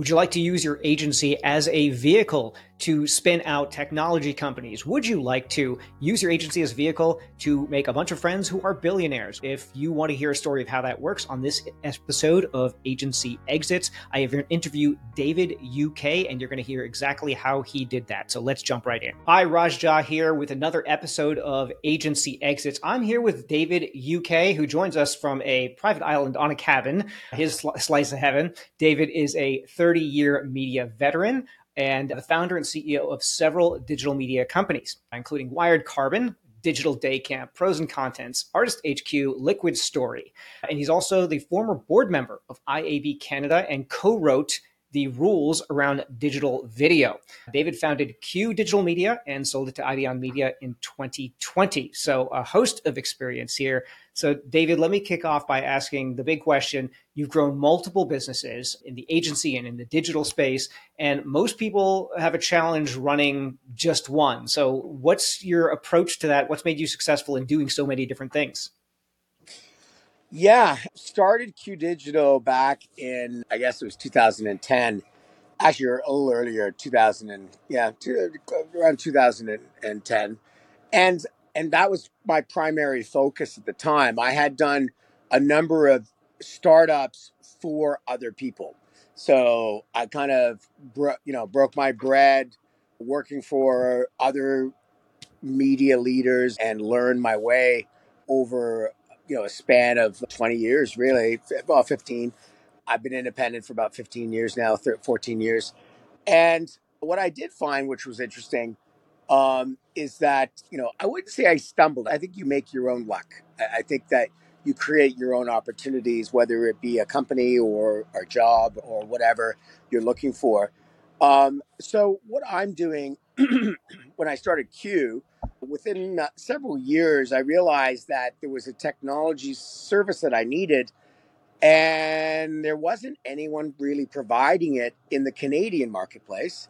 Would you like to use your agency as a vehicle to spin out technology companies? Would you like to use your agency as a vehicle to make a bunch of friends who are billionaires? If you want to hear a story of how that works on this episode of Agency Exits, I have interviewed David UK, and you're going to hear exactly how he did that. So let's jump right in. Hi, Raj Jha here with another episode of Agency Exits. I'm here with David UK, who joins us from a private island on a cabin, his slice of heaven. David is a 30 year media veteran and the founder and CEO of several digital media companies, including Wired Carbon, Digital Day Camp, Pros and Contents, Artist HQ, Liquid Story. And he's also the former board member of IAB Canada and co wrote the rules around digital video. David founded Q Digital Media and sold it to Ideon Media in 2020. So, a host of experience here. So, David, let me kick off by asking the big question. You've grown multiple businesses in the agency and in the digital space, and most people have a challenge running just one. So, what's your approach to that? What's made you successful in doing so many different things? Yeah, started Q Digital back in I guess it was 2010. Actually, a little earlier, 2000 and yeah, around 2010, and and that was my primary focus at the time. I had done a number of startups for other people, so I kind of bro- you know broke my bread working for other media leaders and learned my way over you know a span of 20 years really. Well 15 i've been independent for about 15 years now 14 years. And what i did find which was interesting um, is that you know i wouldn't say i stumbled. I think you make your own luck. I think that you create your own opportunities whether it be a company or a job or whatever you're looking for. Um, so what i'm doing when i started q within uh, several years, I realized that there was a technology service that I needed, and there wasn't anyone really providing it in the Canadian marketplace.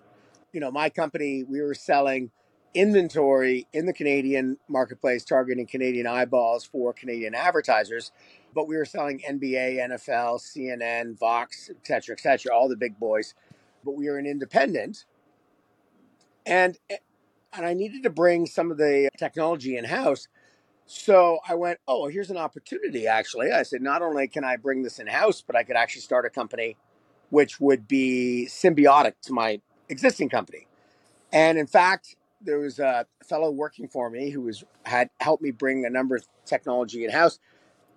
You know, my company, we were selling inventory in the Canadian marketplace, targeting Canadian eyeballs for Canadian advertisers. But we were selling NBA, NFL, CNN, Vox, et cetera, et cetera, all the big boys. But we were an independent. And eh, and I needed to bring some of the technology in house. So I went, oh, here's an opportunity, actually. I said, not only can I bring this in house, but I could actually start a company which would be symbiotic to my existing company. And in fact, there was a fellow working for me who was had helped me bring a number of technology in house.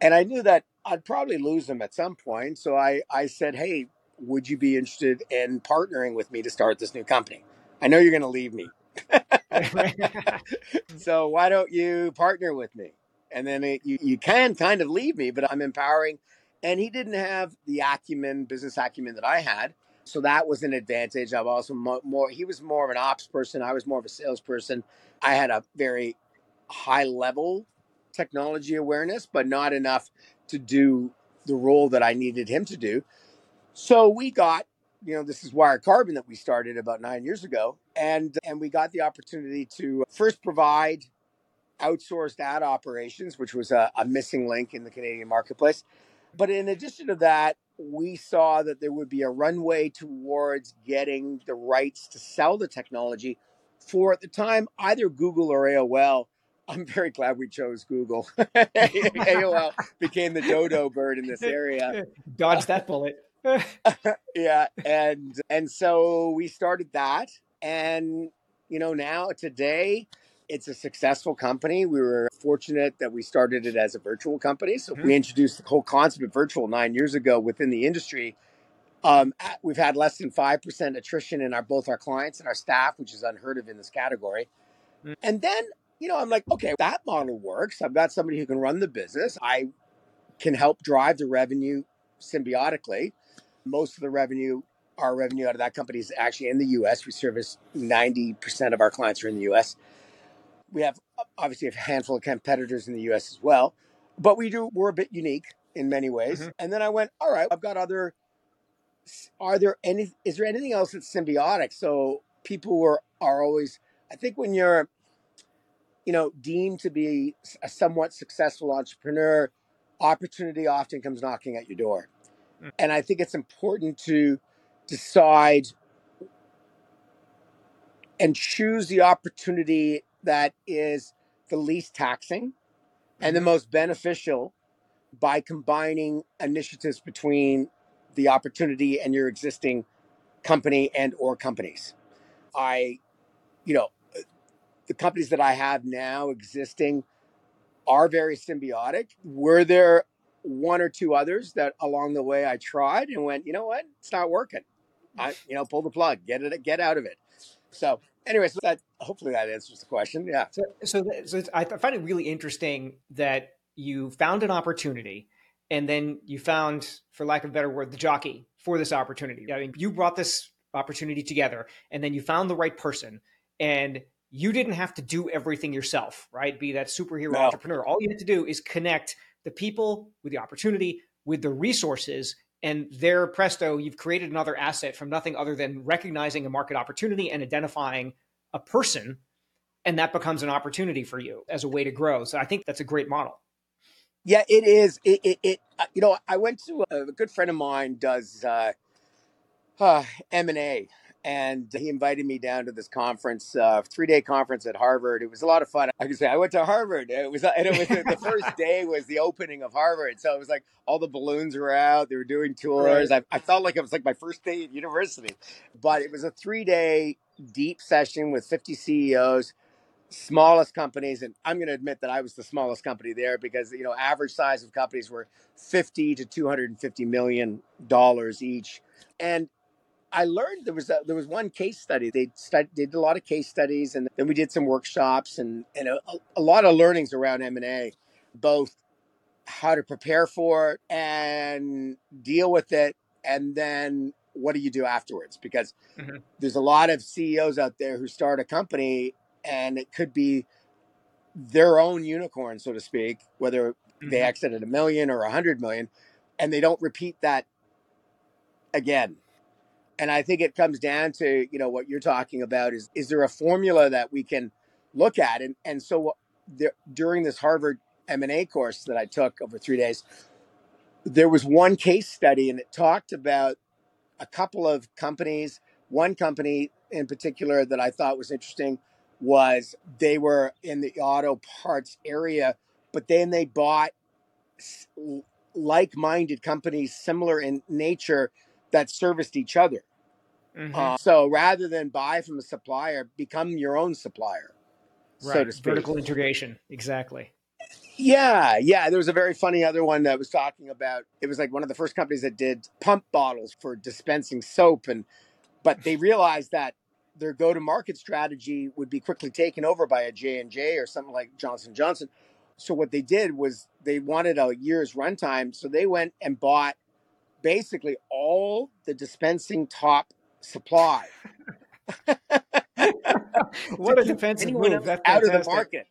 And I knew that I'd probably lose them at some point. So I, I said, hey, would you be interested in partnering with me to start this new company? I know you're going to leave me. so why don't you partner with me? And then it, you, you can kind of leave me, but I'm empowering. And he didn't have the acumen, business acumen that I had. So that was an advantage. I've also more, more, he was more of an ops person. I was more of a salesperson. I had a very high level technology awareness, but not enough to do the role that I needed him to do. So we got you know, this is Wired Carbon that we started about nine years ago, and and we got the opportunity to first provide outsourced ad operations, which was a, a missing link in the Canadian marketplace. But in addition to that, we saw that there would be a runway towards getting the rights to sell the technology for at the time either Google or AOL. I'm very glad we chose Google. AOL became the dodo bird in this area. Dodge that bullet. yeah, and and so we started that, and you know now today it's a successful company. We were fortunate that we started it as a virtual company, so mm-hmm. we introduced the whole concept of virtual nine years ago within the industry. Um, we've had less than five percent attrition in our both our clients and our staff, which is unheard of in this category. Mm-hmm. And then you know I'm like, okay, that model works. I've got somebody who can run the business. I can help drive the revenue symbiotically most of the revenue, our revenue out of that company is actually in the US. We service 90% of our clients are in the US. We have obviously a handful of competitors in the US as well, but we do, we're a bit unique in many ways. Mm-hmm. And then I went, all right, I've got other, are there any, is there anything else that's symbiotic? So people were, are always, I think when you're, you know, deemed to be a somewhat successful entrepreneur, opportunity often comes knocking at your door. Mm. And I think it's important to decide and choose the opportunity that is the least taxing and the Mhm. most beneficial by combining initiatives between the opportunity and your existing company and or companies. I, you know, the companies that I have now existing are very symbiotic. Were there one or two others that along the way I tried and went, you know what, it's not working. I, you know, pull the plug, get it, get out of it. So, anyways, that hopefully that answers the question. Yeah. So, so, so it's, I find it really interesting that you found an opportunity, and then you found, for lack of a better word, the jockey for this opportunity. I mean, you brought this opportunity together, and then you found the right person, and you didn't have to do everything yourself, right? Be that superhero No. entrepreneur. All you had to do is connect the people with the opportunity, with the resources, and there, presto, you've created another asset from nothing other than recognizing a market opportunity and identifying a person and that becomes an opportunity for you as a way to grow. So I think that's a great model. Yeah, it is. It, it, it uh, you know, I went to a, a good friend of mine does uh, uh, M and A, and he invited me down to this conference, uh, three day conference at Harvard. It was a lot of fun. I can say I went to Harvard. It was, and it was the first day was the opening of Harvard, so it was like all the balloons were out. They were doing tours. I, I felt like it was like my first day at university, but it was a three day deep session with fifty CEOs smallest companies and i'm going to admit that i was the smallest company there because you know average size of companies were 50 to 250 million dollars each and i learned there was a, there was one case study they stud, did a lot of case studies and then we did some workshops and and a, a lot of learnings around m&a both how to prepare for it and deal with it and then what do you do afterwards because Mhm. there's a lot of ceos out there who start a company and it could be their own unicorn, so to speak, whether they Mhm. exit at a million or a hundred million, and they don't repeat that again. And I think it comes down to you know what you're talking about is is there a formula that we can look at and and so there, during this Harvard M and A course that I took over three days, there was one case study and it talked about a couple of companies. One company in particular that I thought was interesting was they were in the auto parts area, but then they bought like-minded companies similar in nature that serviced each other. Mhm. Uh, so rather than buy from a supplier, become your own supplier, so right. to speak. Vertical integration. Exactly. Yeah, yeah. There was a very funny other one that was talking about. It was like one of the first companies that did pump bottles for dispensing soap, and but they realized that their go-to-market strategy would be quickly taken over by a J and J or something like Johnson Johnson. So what they did was they wanted a year's runtime, so they went and bought basically all the dispensing top supply what a keep defensive anyone move. That's out of the market.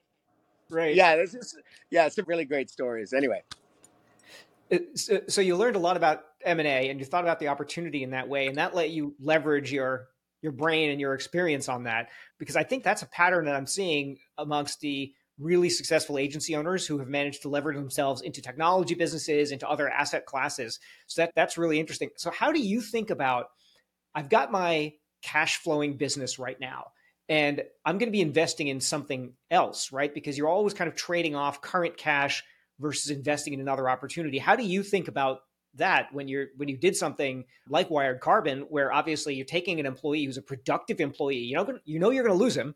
Right. Yeah, this is yeah, some really great stories. Anyway. Uh, so, so you learned a lot about M and A, and you thought about the opportunity in that way, and that let you leverage your your brain and your experience on that. Because I think that's a pattern that I'm seeing amongst the really successful agency owners who have managed to leverage themselves into technology businesses, into other asset classes. So that that's really interesting. So how do you think about? I've got my cash flowing business right now, and I'm going to be investing in something else, right? Because you're always kind of trading off current cash versus investing in another opportunity. How do you think about that when you're when you did something like Wired Carbon, where obviously you're taking an employee who's a productive employee, you know you know you're going to lose him,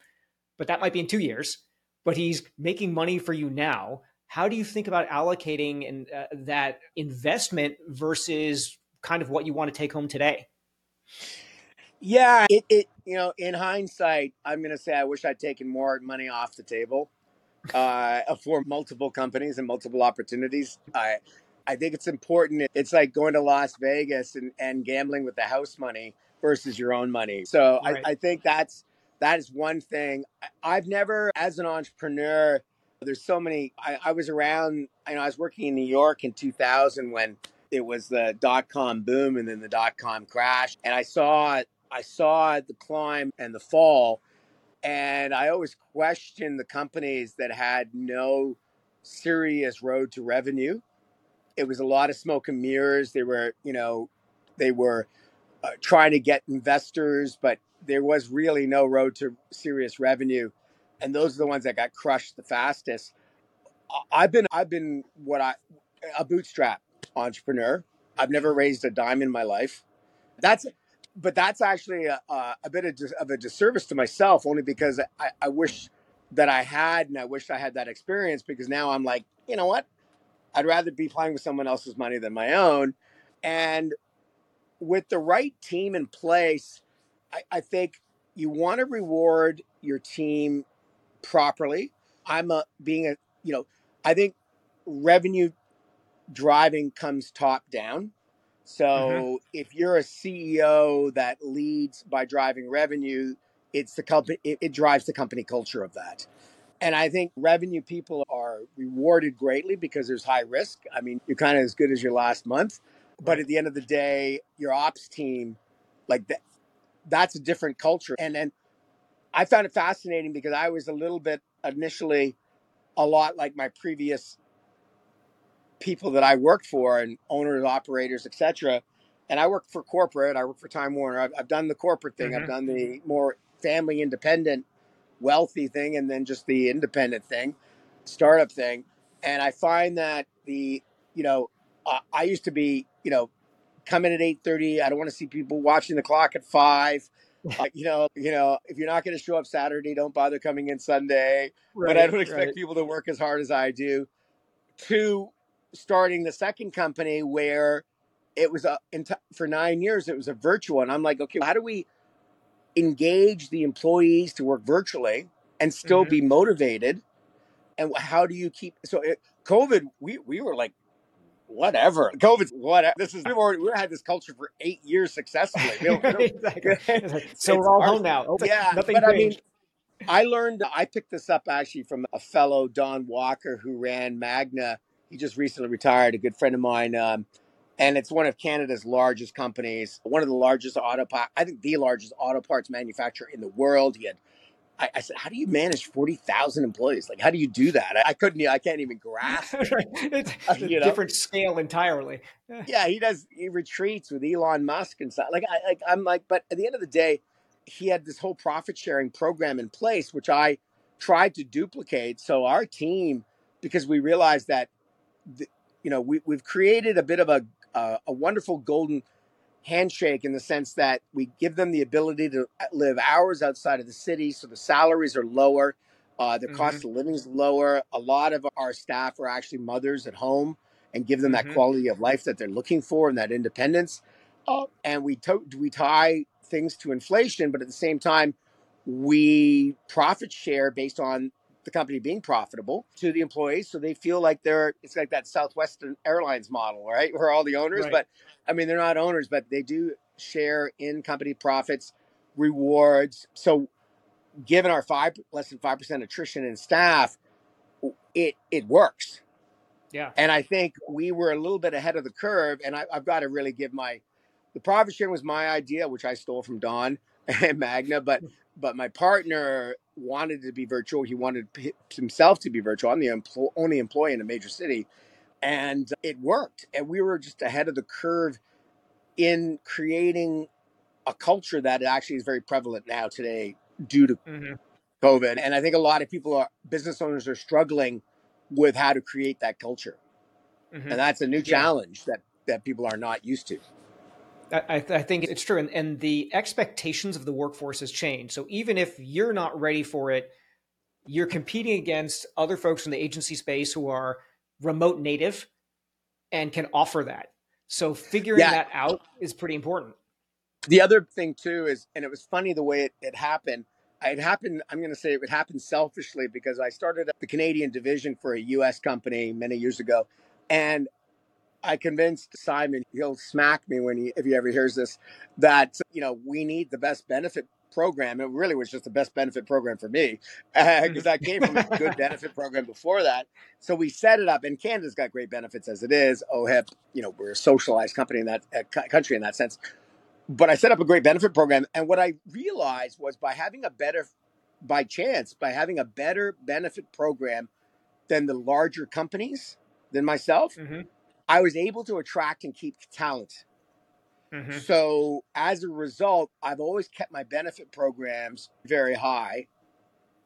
but that might be in two years, but he's making money for you now. How do you think about allocating and uh, that investment versus kind of what you want to take home today? Yeah, it, it you know, in hindsight, I'm gonna say I wish I'd taken more money off the table uh, for multiple companies and multiple opportunities. I I think it's important. It's like going to Las Vegas and, and gambling with the house money versus your own money. So Right. I, I think that's that is one thing. I- I've never, as an entrepreneur, there's so many. I, I was around. I know I was working in New York in 2000 when it was the dot com boom and then the dot com crash, and I saw I saw the climb and the fall, and I always questioned the companies that had no serious road to revenue. It was a lot of smoke and mirrors. They were, you know, they were uh, trying to get investors, but there was really no road to serious revenue, and those are the ones that got crushed the fastest. I've been I've been what I a bootstrap entrepreneur. I've never raised a dime in my life. That's but that's actually a, a, bit of, of a disservice to myself, only because I, I wish that I had, and I wish I had that experience because now I'm like, you know what? I'd rather be playing with someone else's money than my own. And with the right team in place, I, I think you want to reward your team properly. I'm a being a you know, I think revenue driving comes top down. So mm-hmm. if you're a CEO that leads by driving revenue, it's the company it, it drives the company culture of that. And I think revenue people are rewarded greatly because there's high risk. I mean, you're kind of as good as your last month, but at the end of the day, your ops team, like that, that's a different culture. And then I found it fascinating because I was a little bit initially a lot like my previous people that I worked for and owners, operators, etc. And I worked for corporate. I worked for Time Warner. I've, I've done the corporate thing. I've hmm done the more family independent, wealthy thing, and then just the independent thing, startup thing. And I find that the you know uh, I used to be you know come in at eight thirty. I don't want to see people watching the clock at five. Uh, you know, you know, if you're not going to show up Saturday, don't bother coming in Sunday. But I don't expect Right. people to work as hard as I do to starting the second company where it was a for nine years it was a virtual and i'm like okay how do we engage the employees to work virtually and still hmm be motivated and how do you keep so it, covid we we were like whatever covid whatever this is we've already we had this culture for eight years successfully we don't, we don't, exactly. Like, so we're all our home now. Oh, yeah nothing but i mean. I learned, I picked this up actually from a fellow, Don Walker, who ran Magna. He just recently retired, a good friend of mine. Um, and it's one of Canada's largest companies, one of the largest auto, pa- I think the largest auto parts manufacturer in the world. He had, I, I said, how do you manage 40,000 employees? Like, how do you do that? I, I couldn't, I can't even grasp it, It's it's a know? different scale entirely. Yeah, he does, he retreats with Elon Musk and stuff. Like, I, like, I'm like, but at the end of the day, he had this whole profit sharing program in place, which I tried to duplicate. So our team, because we realized that, the, you know, we, we've created a bit of a, uh, a wonderful golden handshake in the sense that we give them the ability to live hours outside of the city. So the salaries are lower. Uh, the hmm cost of living is lower. A lot of our staff are actually mothers at home and give them that hmm quality of life that they're looking for and that independence. Uh, and we to- we tie things to inflation, but at the same time, we profit share based on the company being profitable to the employees, so they feel like they're. It's like that Southwestern Airlines model, right? Where all the owners, Right. but I mean they're not owners, but they do share in company profits, rewards. So given our five less than five percent attrition in staff, it it works. Yeah. And I think we were a little bit ahead of the curve. And I, I've got to really give my the profit sharing was my idea, which I stole from Don and Magna, but but my partner wanted to be virtual. He wanted himself to be virtual. I'm the empl- only employee in a major city, and it worked. And we were just ahead of the curve in creating a culture that actually is very prevalent now today due to hmm COVID. And I think a lot of people are business owners are struggling with how to create that culture, hmm and that's a new Yeah. challenge that that people are not used to. I, I think it's true. And, and the expectations of the workforce has changed. So even if you're not ready for it, you're competing against other folks in the agency space who are remote native and can offer that. So figuring Yeah, that out is pretty important. The other thing too is, and it was funny the way it, it happened. It happened. I'm going to say it happened selfishly because I started the Canadian division for a U.S. company many years ago, and I convinced Simon. He'll smack me when he, if he ever hears this, that you know we need the best benefit program. It really was just the best benefit program for me because I came from a good benefit program before that. So we set it up, and Canada's got great benefits as it is. OHIP, you know, we're a socialized company in that uh, country in that sense but I set up a great benefit program. And what I realized was by having a better, by chance, by having a better benefit program than the larger companies than myself, hmm I was able to attract and keep talent. Mm-hmm. So as a result, I've always kept my benefit programs very high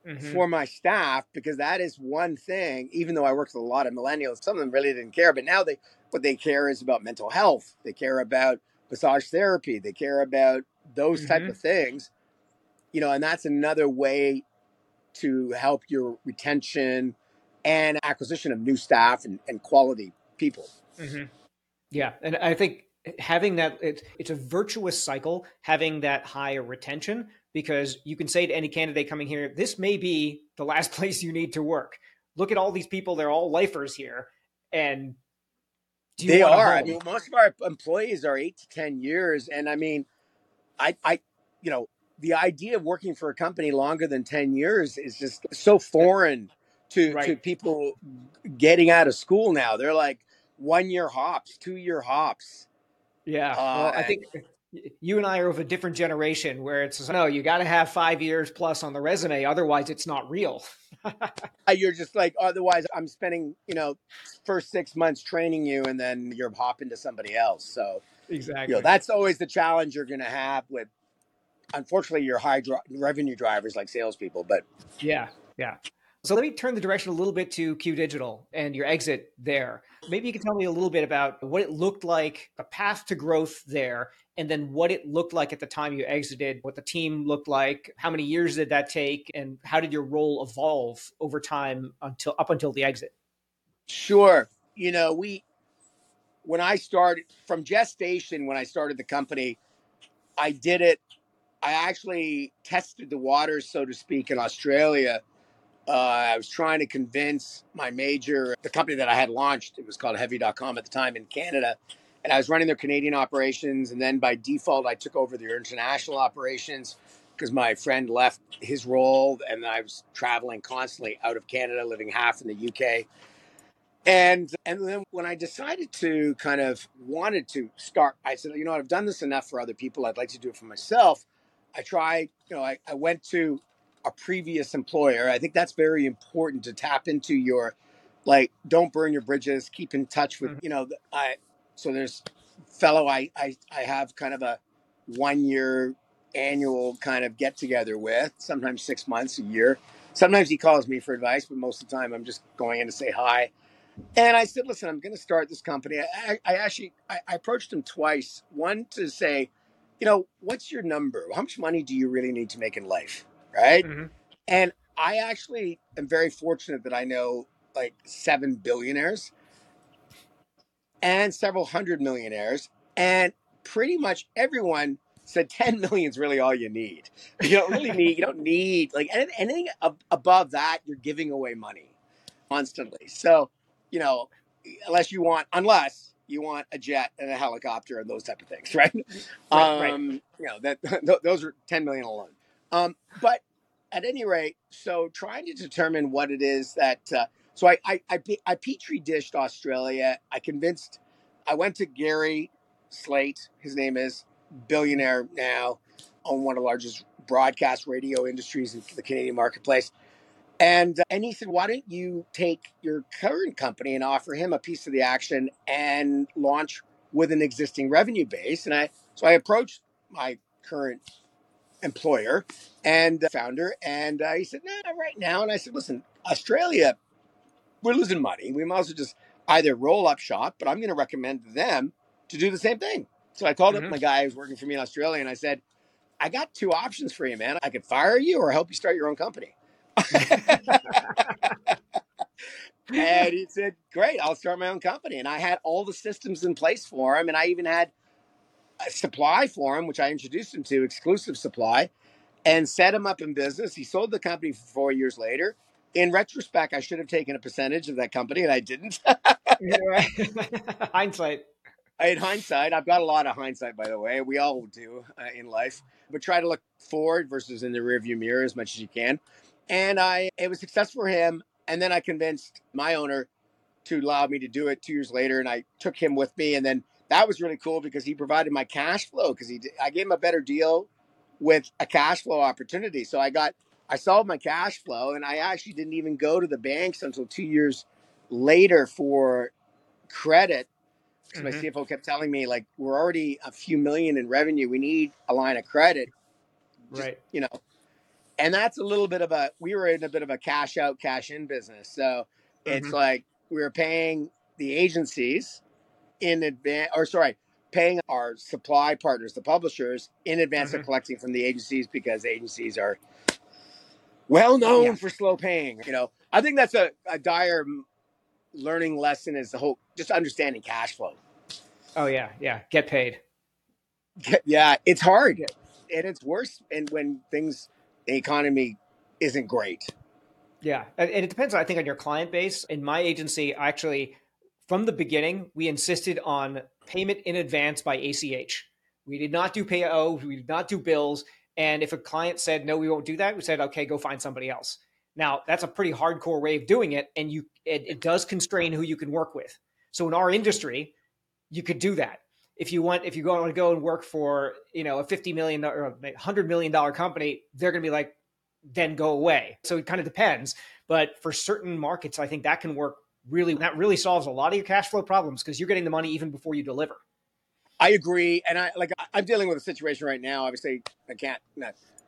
mm-hmm. for my staff because that is one thing. Even though I worked with a lot of millennials, some of them really didn't care, but now they what they care is about mental health. They care about massage therapy. They care about those mm-hmm. type of things. You know, and that's another way to help your retention and acquisition of new staff and, and quality people. Mm-hmm. Yeah, and I think having that it's it's a virtuous cycle having that higher retention because you can say to any candidate coming here this may be the last place you need to work look at all these people they're all lifers here and they are i mean most of our employees are 8 to 10 years and i mean i i you know the idea of working for a company longer than 10 years is just so foreign to right. to people getting out of school now they're like one year hops two year hops yeah. Uh, well, I think you and I are of a different generation where it's no, you got to have five years plus on the resume, otherwise it's not real. you're just like otherwise I'm spending you know first six months training you, and then you're hopping to somebody else. So exactly, you know, that's always the challenge you're going to have with. Unfortunately, your high dro- revenue drivers like salespeople, but yeah, yeah. So let me turn the direction a little bit to Q Digital and your exit there. Maybe you can tell me a little bit about what it looked like, the path to growth there, and then what it looked like at the time you exited, what the team looked like, how many years did that take, and how did your role evolve over time until up until the exit? Sure. You know, we when I started from gestation, when I started the company, I did it. I actually tested the waters, so to speak, in Australia uh, I was trying to convince my major, the company that I had launched, it was called Heavy.com at the time in Canada. And I was running their Canadian operations. And then by default, I took over their international operations because my friend left his role and I was traveling constantly out of Canada, living half in the UK. And and then when I decided to kind of wanted to start, I said, you know, I've done this enough for other people. I'd like to do it for myself. I tried, you know, I, I went to a previous employer. I think that's very important to tap into your like don't burn your bridges, keep in touch with, mm-hmm. you know, I so there's fellow I I I have kind of a one year annual kind of get together with, sometimes 6 months, a year. Sometimes he calls me for advice, but most of the time I'm just going in to say hi. And I said, listen, I'm going to start this company. I, I actually I, I approached him twice. One to say, you know, what's your number? How much money do you really need to make in life? Right? Mm-hmm. And I actually am very fortunate that I know like seven billionaires and several hundred millionaires, and pretty much everyone said 10 million is really all you need. You don't really need, you don't need like anything, anything above that, you're giving away money constantly. So, you know, unless you want, unless you want a jet and a helicopter and those type of things, right? right um, right. You know, that those are 10 million alone. Um, but at any rate, so trying to determine what it is that, uh, so I, I, I, I petri dished Australia. I convinced, I went to Gary Slaight, his name is, billionaire now, on one of the largest broadcast radio industries in the Canadian marketplace. And, uh, and he said, why don't you take your current company and offer him a piece of the action and launch with an existing revenue base? And I, so I approached my current employer and founder, and uh, he said, "No, nah, right now." And I said, "Listen, Australia, we're losing money. We might as well just either roll up shop, but I'm going to recommend them to do the same thing." So I called mm-hmm. up my guy who's working for me in Australia, and I said, "I got two options for you, man. I could fire you or help you start your own company." and he said, "Great, I'll start my own company." And I had all the systems in place for him, and I even had supply for him, which I introduced him to, exclusive supply, and set him up in business. He sold the company four years later. In retrospect, I should have taken a percentage of that company, and I didn't. hindsight. In hindsight, I've got a lot of hindsight, by the way. We all do uh, in life, but try to look forward versus in the rearview mirror as much as you can. And I, it was successful for him. And then I convinced my owner to allow me to do it two years later, and I took him with me. And then that was really cool because he provided my cash flow because he I gave him a better deal with a cash flow opportunity. So I got I solved my cash flow and I actually didn't even go to the banks until 2 years later for credit mm-hmm. my CFO kept telling me like we're already a few million in revenue. We need a line of credit. Just, right. You know, and that's a little bit of a we were in a bit of a cash out, cash in business. So mm-hmm. it's like we were paying the agencies in advance, or sorry, paying our supply partners, the publishers, in advance mm-hmm. of collecting from the agencies because agencies are well known yeah. for slow paying. You know, I think that's a, a dire learning lesson is the whole just understanding cash flow. Oh yeah, yeah. Get paid. Yeah, it's hard, and it's worse. And when things, the economy isn't great. Yeah, and it depends. I think on your client base. In my agency, actually, from the beginning, we insisted on payment in advance by ACH. We did not do PO. We did not do bills. And if a client said no, we won't do that, we said okay, go find somebody else. Now that's a pretty hardcore way of doing it, and you it, it does constrain who you can work with. So in our industry, you could do that. If you want, if you want to go and work for you know a 50 million or a hundred million dollar company, they're going to be like, then go away. So it kind of depends. But for certain markets, I think that can work really. That really solves a lot of your cash flow problems because you're getting the money even before you deliver. I agree, and I like I'm dealing with a situation right now. Obviously, I can't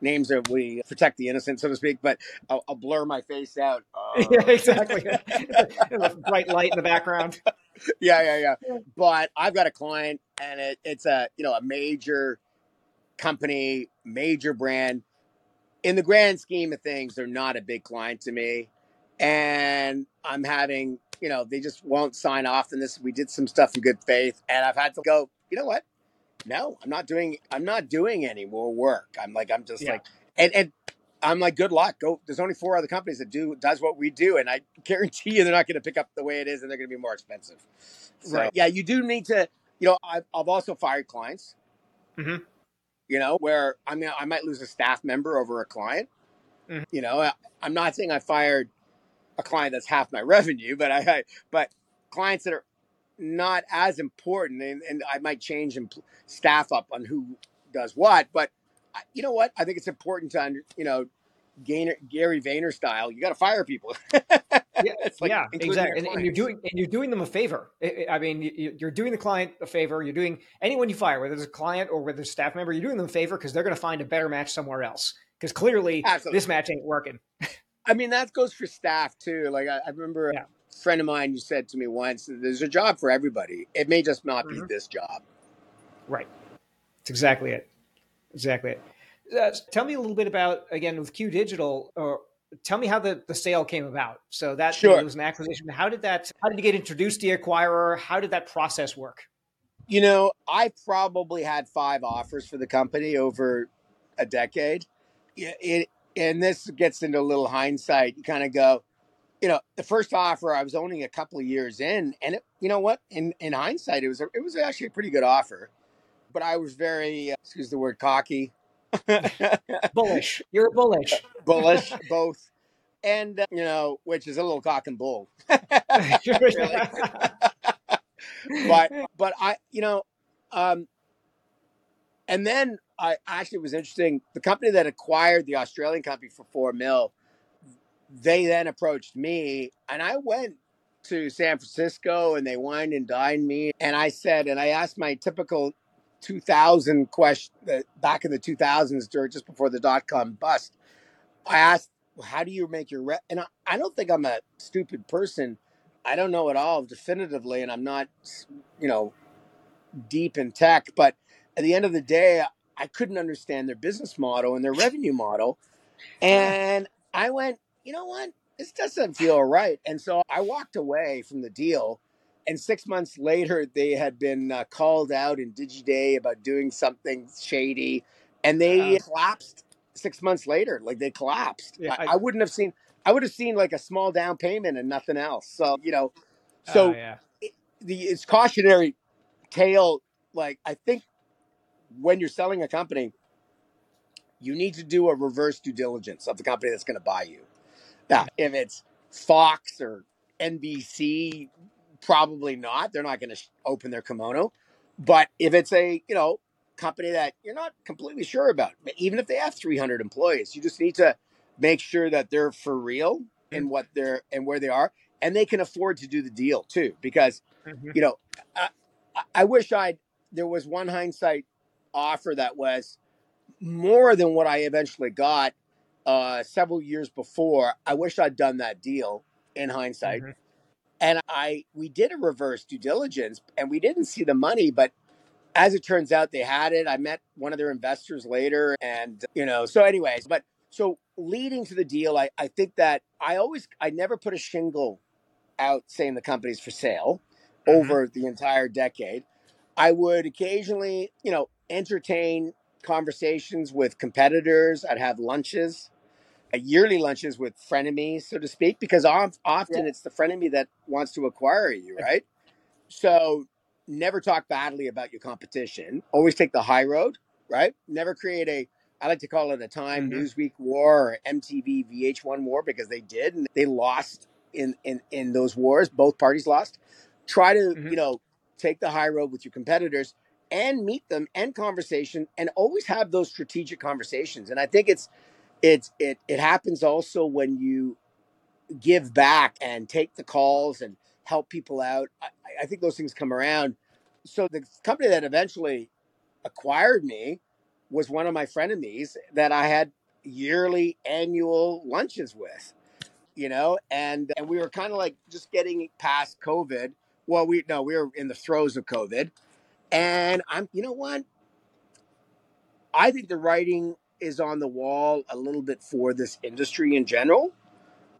names that we protect the innocent, so to speak. But I'll, I'll blur my face out. Uh, yeah, exactly. bright light in the background. Yeah, yeah, yeah. But I've got a client, and it, it's a you know a major company, major brand. In the grand scheme of things, they're not a big client to me, and I'm having you know they just won't sign off on this. We did some stuff in good faith, and I've had to go. You know what? no, I'm not doing I'm not doing any more work. I'm like I'm just yeah. like and and I'm like good luck. Go there's only four other companies that do does what we do and I guarantee you they're not going to pick up the way it is and they're going to be more expensive. So, right. yeah, you do need to you know I've, I've also fired clients. Mm-hmm. You know where I mean I might lose a staff member over a client. Mm-hmm. You know I'm not saying I fired a client that's half my revenue, but I, I but clients that are not as important, and, and I might change and staff up on who does what. But you know what? I think it's important to under, you know Gainer, Gary Vayner style. You got to fire people. yeah, like yeah exactly. And, and, you're doing and you're doing them a favor. I mean, you're doing the client a favor. You're doing anyone you fire, whether it's a client or whether it's a staff member, you're doing them a favor because they're going to find a better match somewhere else. Because clearly, Absolutely. this match ain't working. I mean, that goes for staff too. Like I, I remember yeah. friend of mine you said to me once there's a job for everybody. It may just not be mm-hmm. this job. Right. It's exactly it. Exactly it. Uh, tell me a little bit about again with q digital or tell me how the, the sale came about. So that sure. was an acquisition. How did that how did you get introduced to the acquirer? How did that process work? You know i probably had five offers for the company over a decade. It, and this gets into a little hindsight you kind of go you know, the first offer I was only a couple of years in, and it, you know what? In in hindsight, it was a, it was actually a pretty good offer, but I was very uh, excuse the word cocky, bullish. You're bullish, bullish, both, and uh, you know, which is a little cock and bull. but but I you know, um, and then I actually was interesting. The company that acquired the Australian company for four mil they then approached me and I went to San Francisco and they wined and dined me. And I said, and I asked my typical 2000 question back in the 2000s, during just before the dot com bust. I asked, how do you make your? And I, I don't think I'm a stupid person. I don't know it all definitively, and I'm not, you know, deep in tech. But at the end of the day, I couldn't understand their business model and their revenue model. And I went, you know what? This doesn't feel right. And so I walked away from the deal. And six months later, they had been uh, called out in DigiDay about doing something shady, and they uh, collapsed six months later. Like they collapsed. Yeah, I, I, wouldn't have seen. I would have seen like a small down payment and nothing else. So you know, so uh, yeah. it, the it's cautionary tale. Like I think when you're selling a company, you need to do a reverse due diligence of the company that's going to buy you. Now, if it's Fox or NBC, probably not. They're not going to sh- open their kimono. But if it's a, you know, company that you're not completely sure about, even if they have 300 employees, you just need to make sure that they're for real in what they're and where they are and they can afford to do the deal too because mm-hmm. you know uh, I wish I'd, there was one hindsight offer that was more than what I eventually got uh, several years before. I wish I'd done that deal in hindsight. Mm-hmm. And I, we did a reverse due diligence and we didn't see the money, but as it turns out, they had it. I met one of their investors later. And, you know, so, anyways, but so leading to the deal, I, I think that I always, I never put a shingle out saying the company's for sale mm-hmm. over the entire decade. I would occasionally, you know, entertain conversations with competitors. I'd have lunches, uh, yearly lunches with frenemies, so to speak, because often yeah. it's the frenemy that wants to acquire you, right? So never talk badly about your competition. Always take the high road, right? Never create a I like to call it a Time mm-hmm. Newsweek war or MTV VH1 war because they did and they lost in in in those wars. Both parties lost. Try to mm-hmm. you know take the high road with your competitors and meet them and conversation and always have those strategic conversations. And I think it's it's it it happens also when you give back and take the calls and help people out. I, I think those things come around. So the company that eventually acquired me was one of my frenemies that I had yearly annual lunches with, you know, and and we were kind of like just getting past COVID. Well, we no, we were in the throes of COVID, and I'm, you know what? I think the writing is on the wall a little bit for this industry in general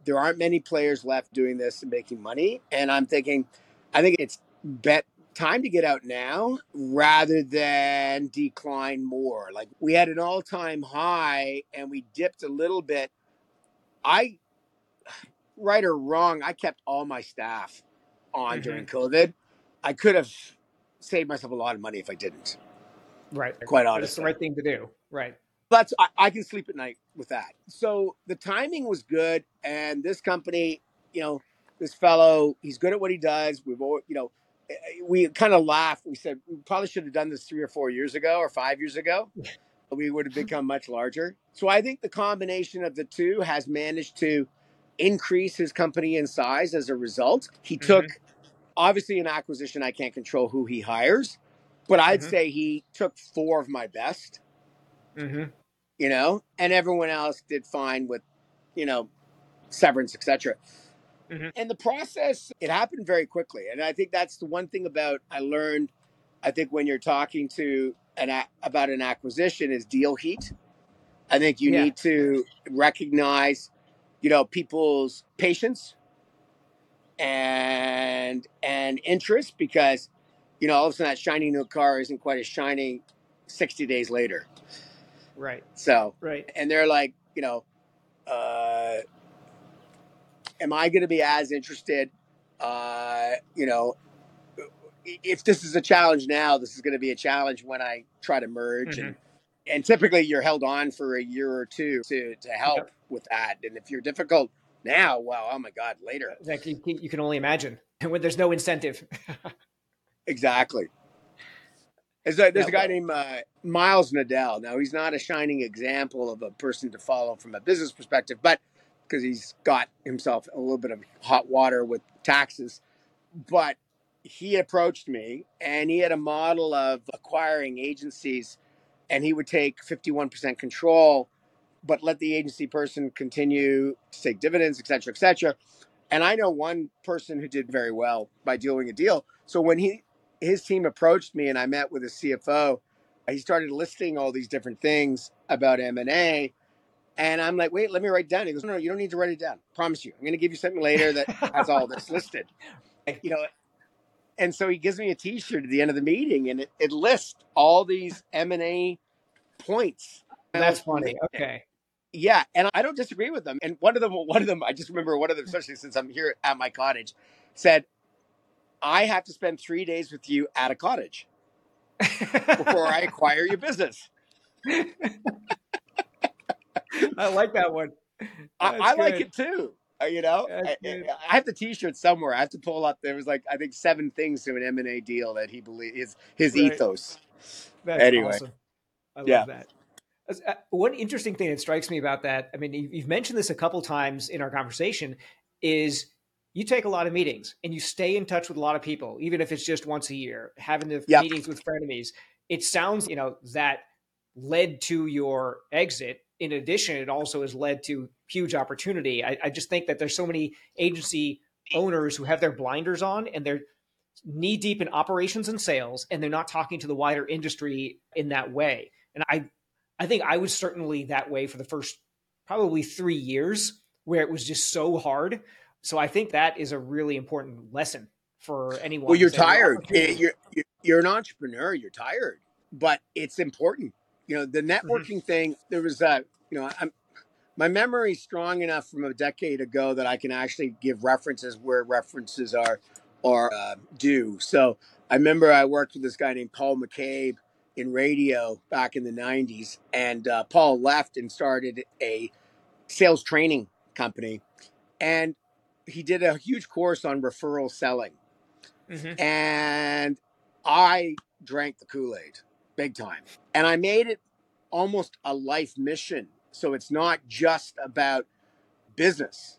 there aren't many players left doing this and making money. And I'm thinking, I think it's bet time to get out now rather than decline more. Like we had an all time high and we dipped a little bit. I, right or wrong, I kept all my staff on mm-hmm. during COVID. I could have saved myself a lot of money if I didn't. Right. Quite honestly. It's the right thing to do. Right that's I, I, can sleep at night with that. So the timing was good, and this company, you know, this fellow, he's good at what he does. We've, all, you know, eh, we kind of laughed. We said we probably should have done this three or four years ago or five years ago. we would have become much larger. So I think the combination of the two has managed to increase his company in size as a result. He mm-hmm. took obviously an acquisition. I can't control who he hires, but I'd mm-hmm. say he took four of my best Mm-hmm. You know, and everyone else did fine with, you know, severance, etc. Mm-hmm. And the process, it happened very quickly. And I think that's the one thing about I learned. I think when you're talking to an about an acquisition is deal heat. I think you yeah. need to recognize, you know, people's patience and and interest because, you know, all of a sudden that shiny new car isn't quite as shiny 60 days later. Right. So, right. And they're like, you know, uh, am I going to be as interested? Uh, you know, if this is a challenge now, this is going to be a challenge when I try to merge. Mm-hmm. And, and typically you're held on for a year or two to, to help yep. with that. And if you're difficult now, well, oh my God, later. Like you, you can only imagine when there's no incentive. exactly. There's a, there's a guy named uh, Miles Nadal. Now, he's not a shining example of a person to follow from a business perspective, but because he's got himself a little bit of hot water with taxes. But he approached me and he had a model of acquiring agencies and he would take 51% control, but let the agency person continue to take dividends, et cetera, et cetera. And I know one person who did very well by doing a deal. So when he his team approached me and I met with a CFO. He started listing all these different things about M&A. And I'm like, wait, let me write down. He goes, no, no, you don't need to write it down. I promise you. I'm going to give you something later that has all this listed. You know, and so he gives me a T-shirt at the end of the meeting, and it, it lists all these M and A points. That's funny. Okay. Yeah, and I don't disagree with them. And one of them, one of them, I just remember one of them, especially since I'm here at my cottage, said, I have to spend three days with you at a cottage before I acquire your business. I like that one. I, I like it too. Uh, you know, I, I, have the T-shirt somewhere. I have to pull up. There was like I think seven things to an M and A deal that he believes his his right. ethos. That's anyway, awesome. I love yeah. that. Uh, one interesting thing that strikes me about that, I mean, you've mentioned this a couple times in our conversation, is you take a lot of meetings and you stay in touch with a lot of people, even if it's just once a year, having the Yep. meetings with frenemies. It sounds, you know, that led to your exit. In addition, it also has led to huge opportunity. I, I just think that there's so many agency owners who have their blinders on and they're knee deep in operations and sales, and they're not talking to the wider industry in that way. And I, I think I was certainly that way for the first probably three years, where it was just so hard. So I think that is a really important lesson for anyone. Well, you're tired. You're, you're an entrepreneur. You're tired, but it's important. You know, the networking thing. There was a, you know, I'm my memory's strong enough from a decade ago that I can actually give references where references are are uh, due. So I remember I worked with this guy named Paul McCabe in radio back in the '90s, and uh, Paul left and started a sales training company, and he did a huge course on referral selling Mhm. and I drank the Kool Aid big time. And I made it almost a life mission. So it's not just about business,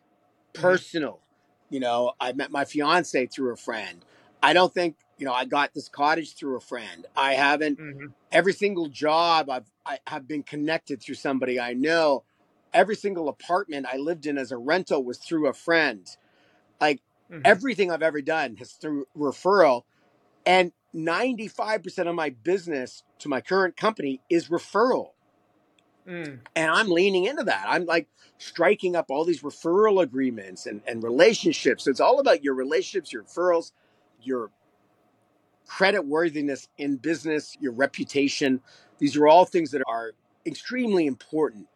personal. You know, I met my fiance through a friend. I don't think, you know, I got this cottage through a friend. I haven't, Mhm. every single job I've, I have been connected through somebody I know. Every single apartment I lived in as a rental was through a friend. Like, Mhm. everything I've ever done has through referral. And 95% of my business to my current company is referral. Mm. And I'm leaning into that. I'm like striking up all these referral agreements and, and relationships. It's all about your relationships, your referrals, your credit worthiness in business, your reputation. These are all things that are extremely important,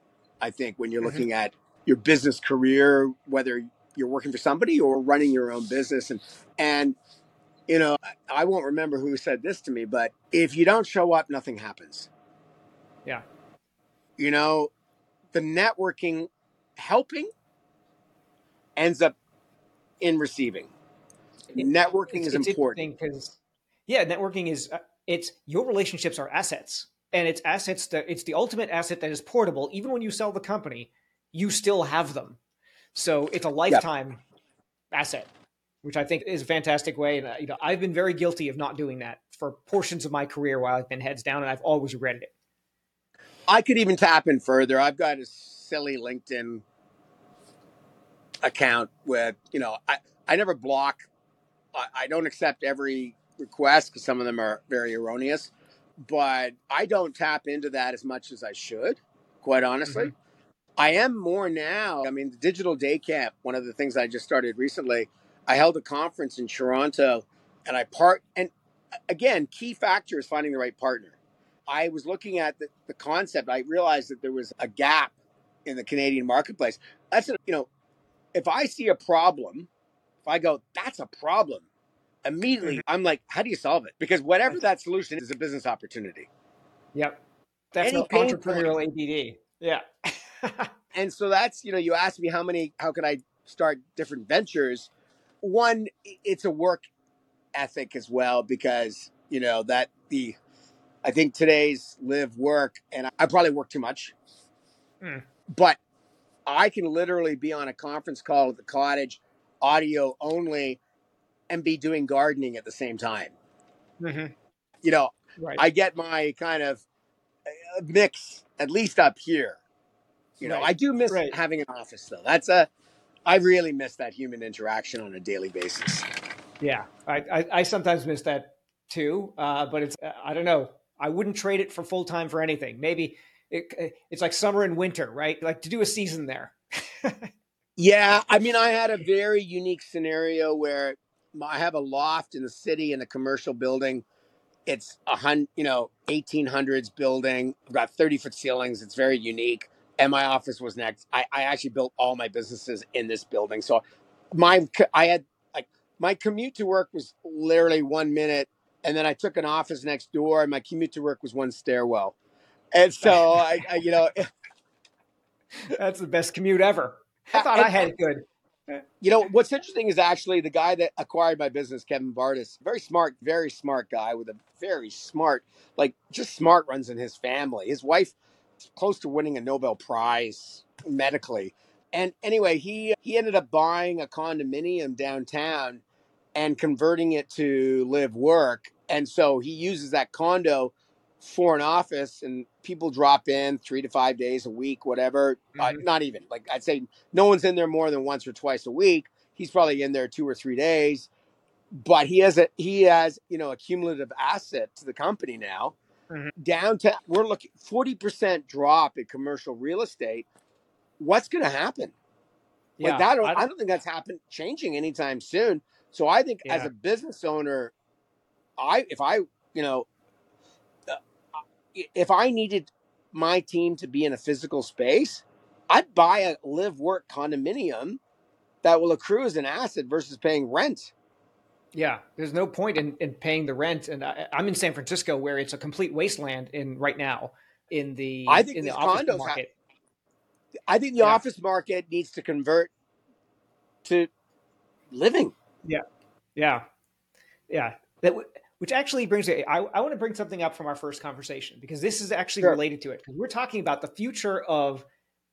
I think, when you're Mhm. looking at your business career, whether you're working for somebody or running your own business. And and you know, I won't remember who said this to me, but if you don't show up, nothing happens. Yeah. You know, the networking helping ends up in receiving. Networking It's, is it's important. because, yeah, networking is uh, it's your relationships are assets, and it's assets that it's the ultimate asset that is portable. Even when you sell the company, you still have them. So it's a lifetime asset, which I think is a fantastic way. And uh, you know, I've been very guilty of not doing that for portions of my career while I've been heads down, and I've always regretted it. I could even tap in further. I've got a silly LinkedIn account where you know, I, I never block, I, I don't accept every request because some of them are very erroneous, but I don't tap into that as much as I should, quite honestly. Mm-hmm. I am more now. I mean, the digital day camp, one of the things I just started recently, I held a conference in Toronto and I part, and again, key factor is finding the right partner. I was looking at the, the concept. I realized that there was a gap in the Canadian marketplace. That's, a, you know, if I see a problem, if I go, that's a problem, immediately I'm like, how do you solve it? Because whatever that solution is, is a business opportunity. Yep, that's Any entrepreneurial ADD. Yeah. and so that's you know you asked me how many how could i start different ventures one it's a work ethic as well because you know that the i think today's live work and i, probably work too much Hmm. but i can literally be on a conference call at the cottage audio only and be doing gardening at the same time Mhm. you know Right. i get my kind of uh, mix at least up here you know, Right. I do miss Right. having an office though. That's a, I really miss that human interaction on a daily basis. Yeah, I, I, I sometimes miss that too, uh, but it's I don't know. I wouldn't trade it for full time for anything. Maybe it, it's like summer and winter, right? Like to do a season there. Yeah, I mean, I had a very unique scenario where I have a loft in the city in a commercial building. It's a hundred, you know, eighteen hundreds building. I've got thirty foot ceilings. It's very unique. And my office was next. I, I actually built all my businesses in this building. So my co- I had like my commute to work was literally one minute, and then I took an office next door, and my commute to work was one stairwell. And so I, I you know, That's the best commute ever. I thought I had it good. You know, what's interesting is actually the guy that acquired my business, Kevin Bardis, very smart, very smart guy with a very smart, like just smart runs in his family. His wife, close to winning a Nobel Prize medically. And anyway, he he ended up buying a condominium downtown and converting it to live work. And so he uses that condo for an office and people drop in three to five days a week, whatever. Uh, Mhm. not even like I'd say no one's in there more than once or twice a week. He's probably in there two or three days, but he has a he has you know a cumulative asset to the company now. Mhm. Down to we're looking forty percent drop in commercial real estate. What's going to happen? Yeah, Like that, I don't, I- don't think that's happen changing anytime soon. So I think as a business owner, I if I you know uh, if I needed my team to be in a physical space, I'd buy a live work condominium that will accrue as an asset versus paying rent. Yeah, there's no point in, in paying the rent, and I, I'm in San Francisco where it's a complete wasteland in right now in the I think in the office market. I think the Yeah. office market needs to convert to living. Yeah, yeah, yeah. That w- which actually brings it. I, I want to bring something up from our first conversation because this is actually Sure. related to it because we're talking about the future of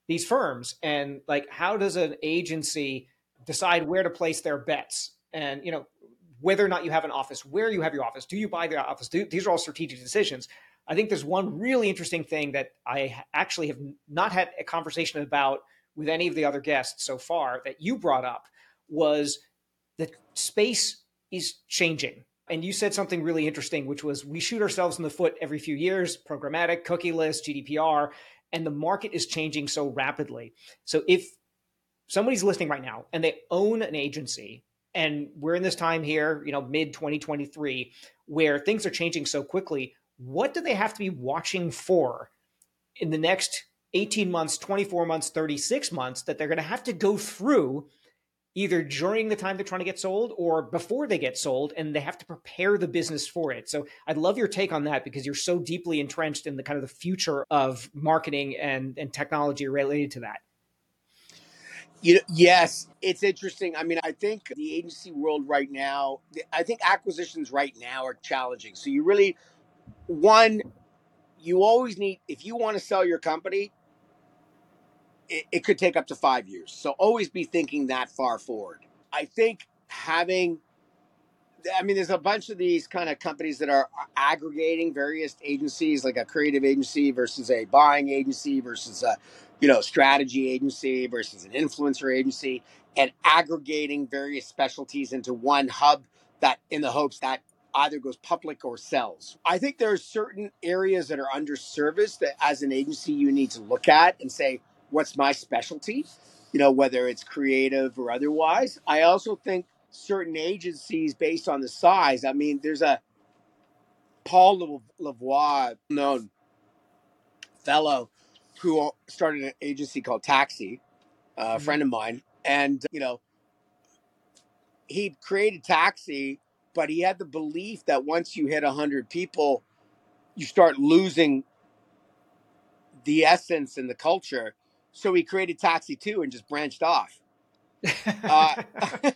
these firms and like how does an agency decide where to place their bets and you know whether or not you have an office, where you have your office, do you buy the office? Do, these are all strategic decisions. I think there's one really interesting thing that I actually have not had a conversation about with any of the other guests so far that you brought up was that space is changing. And you said something really interesting, which was we shoot ourselves in the foot every few years, programmatic, cookieless, GDPR, and the market is changing so rapidly. So if somebody's listening right now and they own an agency, and we're in this time here, you know, mid 2023, where things are changing so quickly, what do they have to be watching for in the next 18 months, 24 months, 36 months that they're going to have to go through either during the time they're trying to get sold or before they get sold and they have to prepare the business for it. So I'd love your take on that because you're so deeply entrenched in the kind of the future of marketing and, and technology related to that. You know, yes, it's interesting. I mean, I think the agency world right now, I think acquisitions right now are challenging. So you really, one, you always need, if you want to sell your company, it, it could take up to five years. So always be thinking that far forward. I think having, I mean, there's a bunch of these kind of companies that are uh, aggregating various agencies, like a creative agency versus a buying agency versus a, you know, strategy agency versus an influencer agency, and aggregating various specialties into one hub that in the hopes that either goes public or sells. I think there are certain areas that are underserviced that as an agency you need to look at and say, what's my specialty? You know, whether it's creative or otherwise. I also think certain agencies, based on the size, I mean, there's a Paul Lavoie, known fellow, who started an agency called Taxi, a Mhm. friend of mine. And, you know, he created Taxi, but he had the belief that once you hit 100 people, you start losing the essence and the culture. So he created Taxi 2 and just branched off. Uh,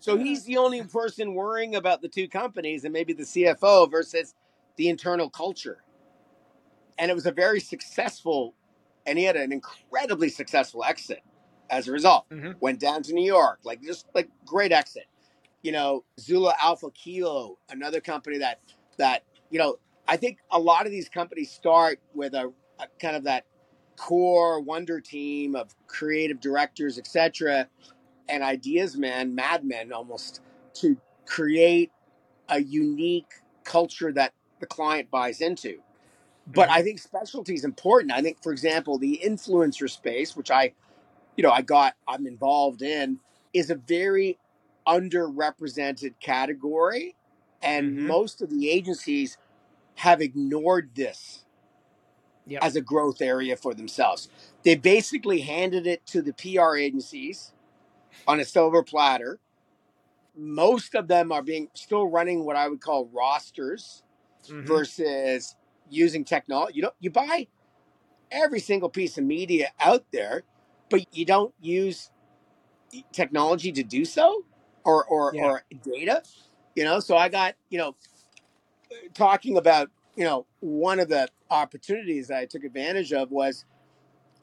so he's the only person worrying about the two companies and maybe the CFO versus the internal culture. And it was a very successful, and he had an incredibly successful exit as a result. Mhm. Went down to New York, like just like great exit. You know, Zulu Alpha Kilo, another company that that you know, I think a lot of these companies start with a, a kind of that core wonder team of creative directors, etc., and ideas men, madmen almost to create a unique culture that the client buys into. But Mhm. I think specialty is important. I think, for example, the influencer space, which I, you know, I got, I'm involved in, is a very underrepresented category, and Mhm. most of the agencies have ignored this Yep. as a growth area for themselves. They basically handed it to the PR agencies on a silver platter. Most of them are being still running what I would call rosters Mhm. versus using technology. You know, you buy every single piece of media out there, but you don't use technology to do so or or, Yeah. or data. You know, so I got, you know, talking about, you know, one of the opportunities that I took advantage of was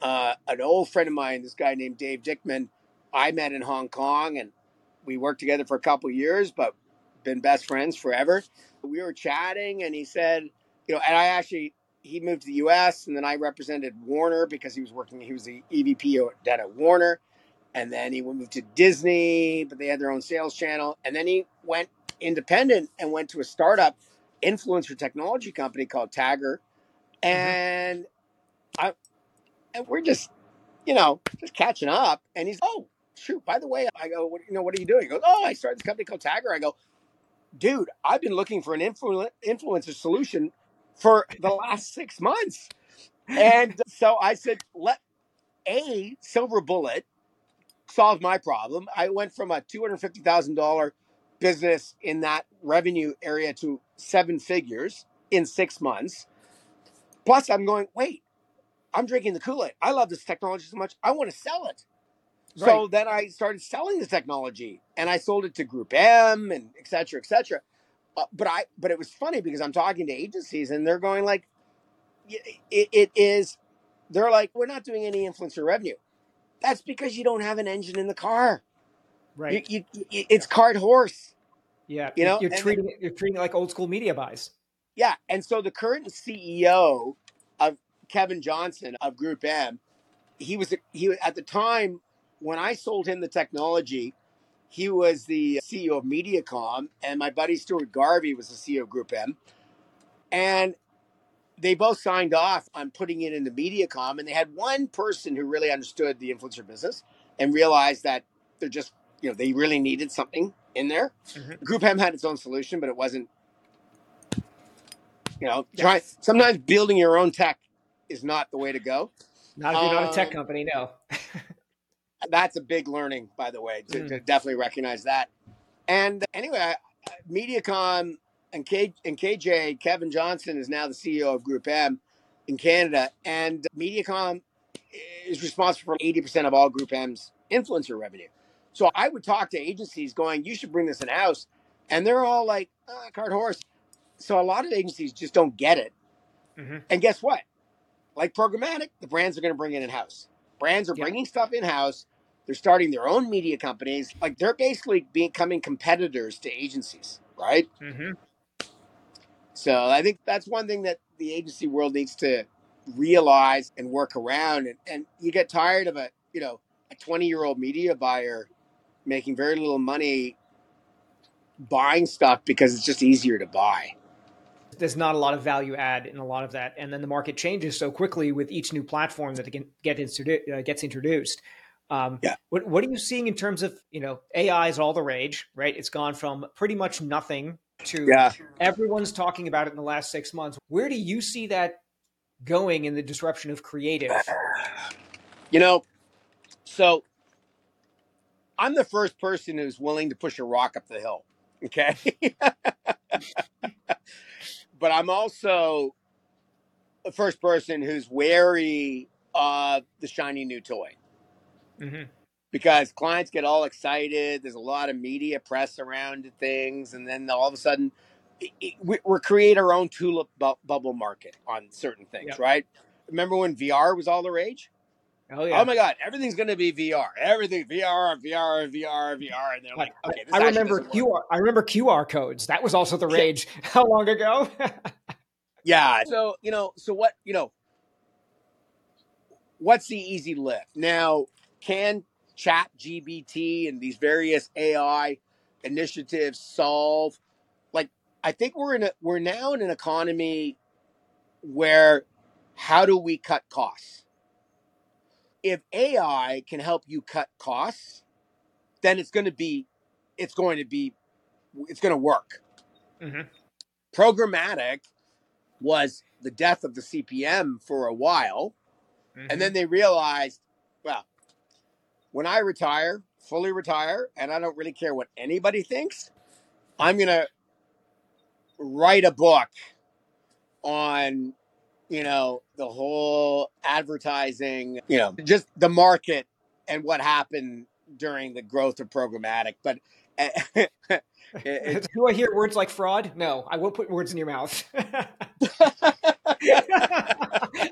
uh, an old friend of mine, this guy named Dave Dickman, I met in Hong Kong and we worked together for a couple years, but been best friends forever. We were chatting and he said, you know, and I actually, he moved to the US and then I represented Warner because he was working, he was the EVP at Warner. And then he moved to Disney, but they had their own sales channel. And then he went independent and went to a startup influencer technology company called Tagger. Mm-hmm. And mm-hmm. I, and we're just, you know, just catching up. And he's, oh, shoot, by the way, I go, what, you know, what are you doing? He goes, oh, I started this company called Tagger. I go, dude, I've been looking for an influ- influencer solution for the last six months. And so I said, let a silver bullet solve my problem. I went from a $250,000 business in that revenue area to seven figures in six months. Plus, I'm going, wait, I'm drinking the Kool Aid. I love this technology so much. I want to sell it. Right. So then I started selling the technology and I sold it to Group M and et cetera, et cetera. Uh, but I, but it was funny because I'm talking to agencies and they're going like, it, it is, they're like, we're not doing any influencer revenue. That's because you don't have an engine in the car. Right. You, you, you, it's cart horse. Yeah. You know, you're treating it, you're treating it like old school media buys. Yeah. And so the current CEO of Kevin Johnson of Group M, he was, he at the time when I sold him the technology, he was the CEO of Mediacom, and my buddy Stuart Garvey was the CEO of Group M. And they both signed off on putting it into Mediacom, and they had one person who really understood the influencer business and realized that they're just, you know, they really needed something in there. Mm-hmm. Group M had its own solution, but it wasn't, you know, yes. try, sometimes building your own tech is not the way to go. Not if you're um, not a tech um, company, no. that's a big learning, by the way, to, mm. to definitely recognize that. And anyway, Mediacom and, K, and KJ, Kevin Johnson is now the CEO of Group M in Canada. And Mediacom is responsible for 80% of all Group M's influencer revenue. So I would talk to agencies going, you should bring this in house. And they're all like, oh, cart horse. So a lot of agencies just don't get it. Mm-hmm. And guess what? Like programmatic, the brands are going to bring it in house. Brands are bringing stuff in house. They're starting their own media companies. Like they're basically becoming competitors to agencies, right? Mm-hmm. So I think that's one thing that the agency world needs to realize and work around. And, and you get tired of a, you know, a 20 year old media buyer making very little money buying stuff because it's just easier to buy. There's not a lot of value add in a lot of that, and then the market changes so quickly with each new platform that get introdu- uh, gets introduced. Um, yeah. What What are you seeing in terms of you know AI is all the rage, right? It's gone from pretty much nothing to yeah. everyone's talking about it in the last six months. Where do you see that going in the disruption of creative? You know, so I'm the first person who's willing to push a rock up the hill. Okay. but I'm also the first person who's wary of the shiny new toy. Mm-hmm. Because clients get all excited. There's a lot of media press around things. And then all of a sudden, we, we create our own tulip bu- bubble market on certain things, yep. right? Remember when VR was all the rage? Oh yeah! Oh my God! Everything's going to be VR. Everything VR, VR, VR, VR, and they're like, okay. I remember QR. I remember QR codes. That was also the rage. How long ago? yeah. So you know, so what you know, what's the easy lift now? can chat gpt and these various ai initiatives solve like i think we're in a we're now in an economy where how do we cut costs if ai can help you cut costs then it's going to be it's going to be it's going to work mm-hmm. programmatic was the death of the cpm for a while mm-hmm. and then they realized well when I retire, fully retire, and I don't really care what anybody thinks, I'm going to write a book on, you know, the whole advertising, you know, just the market and what happened during the growth of programmatic. But it, it, do I hear words like fraud? No, I won't put words in your mouth.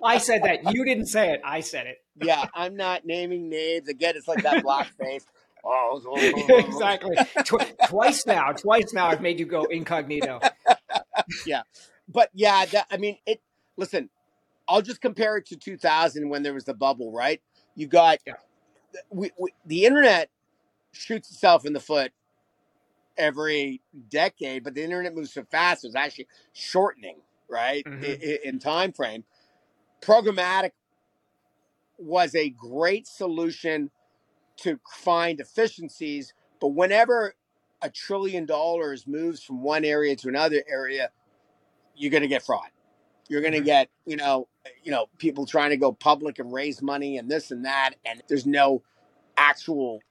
I said that. You didn't say it. I said it. yeah, I'm not naming names. Again, it's like that blackface. Oh, exactly. Tw- twice now. Twice now. I've made you go incognito. yeah, but yeah, that, I mean, it. Listen, I'll just compare it to 2000 when there was the bubble, right? You got Yeah. we, we, the internet shoots itself in the foot every decade, but the internet moves so fast, it's actually shortening, right? Mhm. I- i- in time frame. Programmatic was a great solution to find efficiencies, but whenever a trillion dollars moves from one area to another area, you're going to get fraud. You're going to Mhm. get, you know, you know, people trying to go public and raise money and this and that, and there's no actual,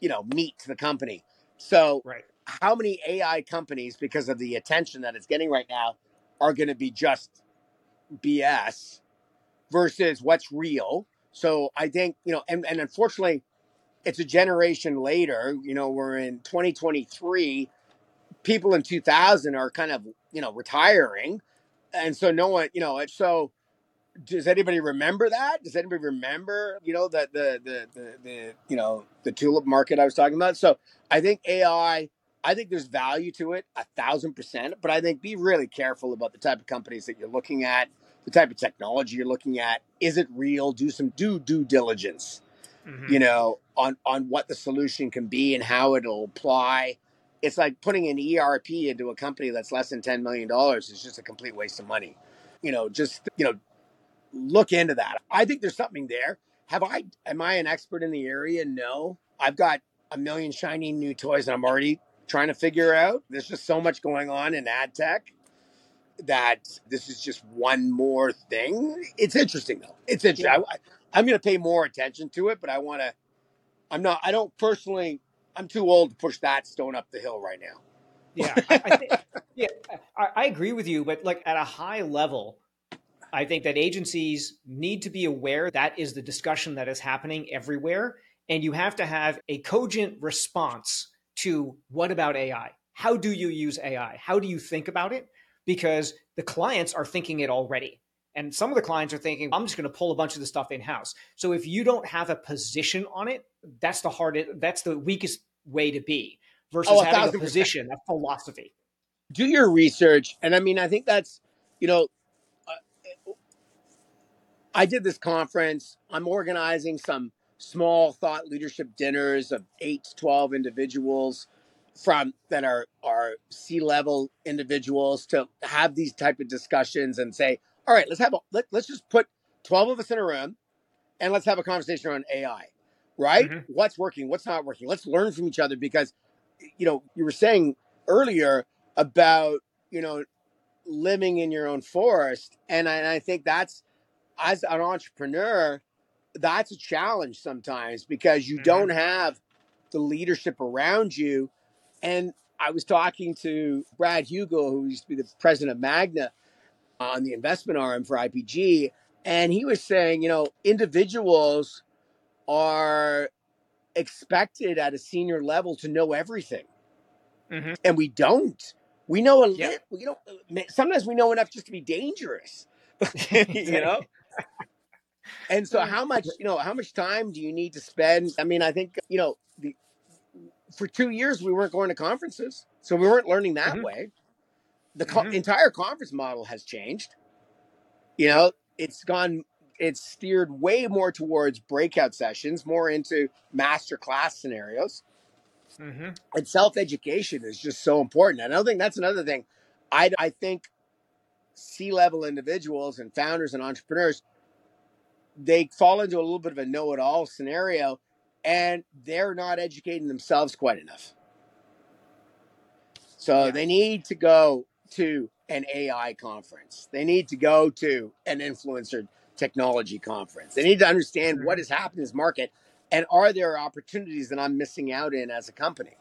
you know, meat to the company. So, Right. how many AI companies, because of the attention that it's getting right now, are going to be just BS versus what's real? So, I think, you know, and, and unfortunately, it's a generation later. You know, we're in 2023. People in 2000 are kind of, you know, retiring. And so, no one, you know, and so does anybody remember that? Does anybody remember, you know, that the, the, the, the, you know, the tulip market I was talking about? So I think AI, I think there's value to it a thousand percent, but I think be really careful about the type of companies that you're looking at, the type of technology you're looking at. Is it real? Do some do due diligence Mhm. you know, on on what the solution can be and how it'll apply. It's like putting an ERP into a company that's less than ten million dollars is just a complete waste of money. You know, just you know, look into that. I think there's something there. Have I? Am I an expert in the area? No. I've got a million shiny new toys, and I'm already trying to figure out. There's just so much going on in ad tech that this is just one more thing. It's interesting though. It's interesting. I, I'm going to pay more attention to it, but I want to. I'm not. I don't personally. I'm too old to push that stone up the hill right now. Yeah, I, I think, yeah, I, I agree with you, but like at a high level, I think that agencies need to be aware that is the discussion that is happening everywhere, and you have to have a cogent response to what about AI? How do you use AI? How do you think about it? Because the clients are thinking it already. And some of the clients are thinking, I'm just going to pull a bunch of the stuff in house. So if you don't have a position on it, that's the hardest, that's the weakest way to be versus Oh, a having a thousand percent. position, a philosophy. do your research and i mean i think that's you know uh, i did this conference i'm organizing some small thought leadership dinners of 8 to 12 individuals from that are are c level individuals to have these type of discussions and say all right let's have a let, let's just put 12 of us in a room and let's have a conversation on ai right Mhm. what's working what's not working let's learn from each other because you know you were saying earlier about you know living in your own forest and I, and I think that's as an entrepreneur that's a challenge sometimes because you Mhm. don't have the leadership around you and i was talking to brad hugo who used to be the president of magna on the investment arm for ipg and he was saying you know individuals are expected at a senior level to know everything Mhm. and we don't we know a Yeah. lit you know sometimes we know enough just to be dangerous you know and so how much you know how much time do you need to spend i mean i think you know the, for two years we weren't going to conferences so we weren't learning that Mhm. way the co- Mhm. entire conference model has changed you know it's gone it's steered way more towards breakout sessions more into master class scenarios hmm and self education is just so important. And I don't think that's another thing. I, I think C level individuals and founders and entrepreneurs, they fall into a little bit of a know it all scenario and they're not educating themselves quite enough. So Yeah. they need to go to an AI conference, they need to go to an influencer technology conference, they need to understand what Mhm. is happening in this market. And are there opportunities that I'm missing out in as a company?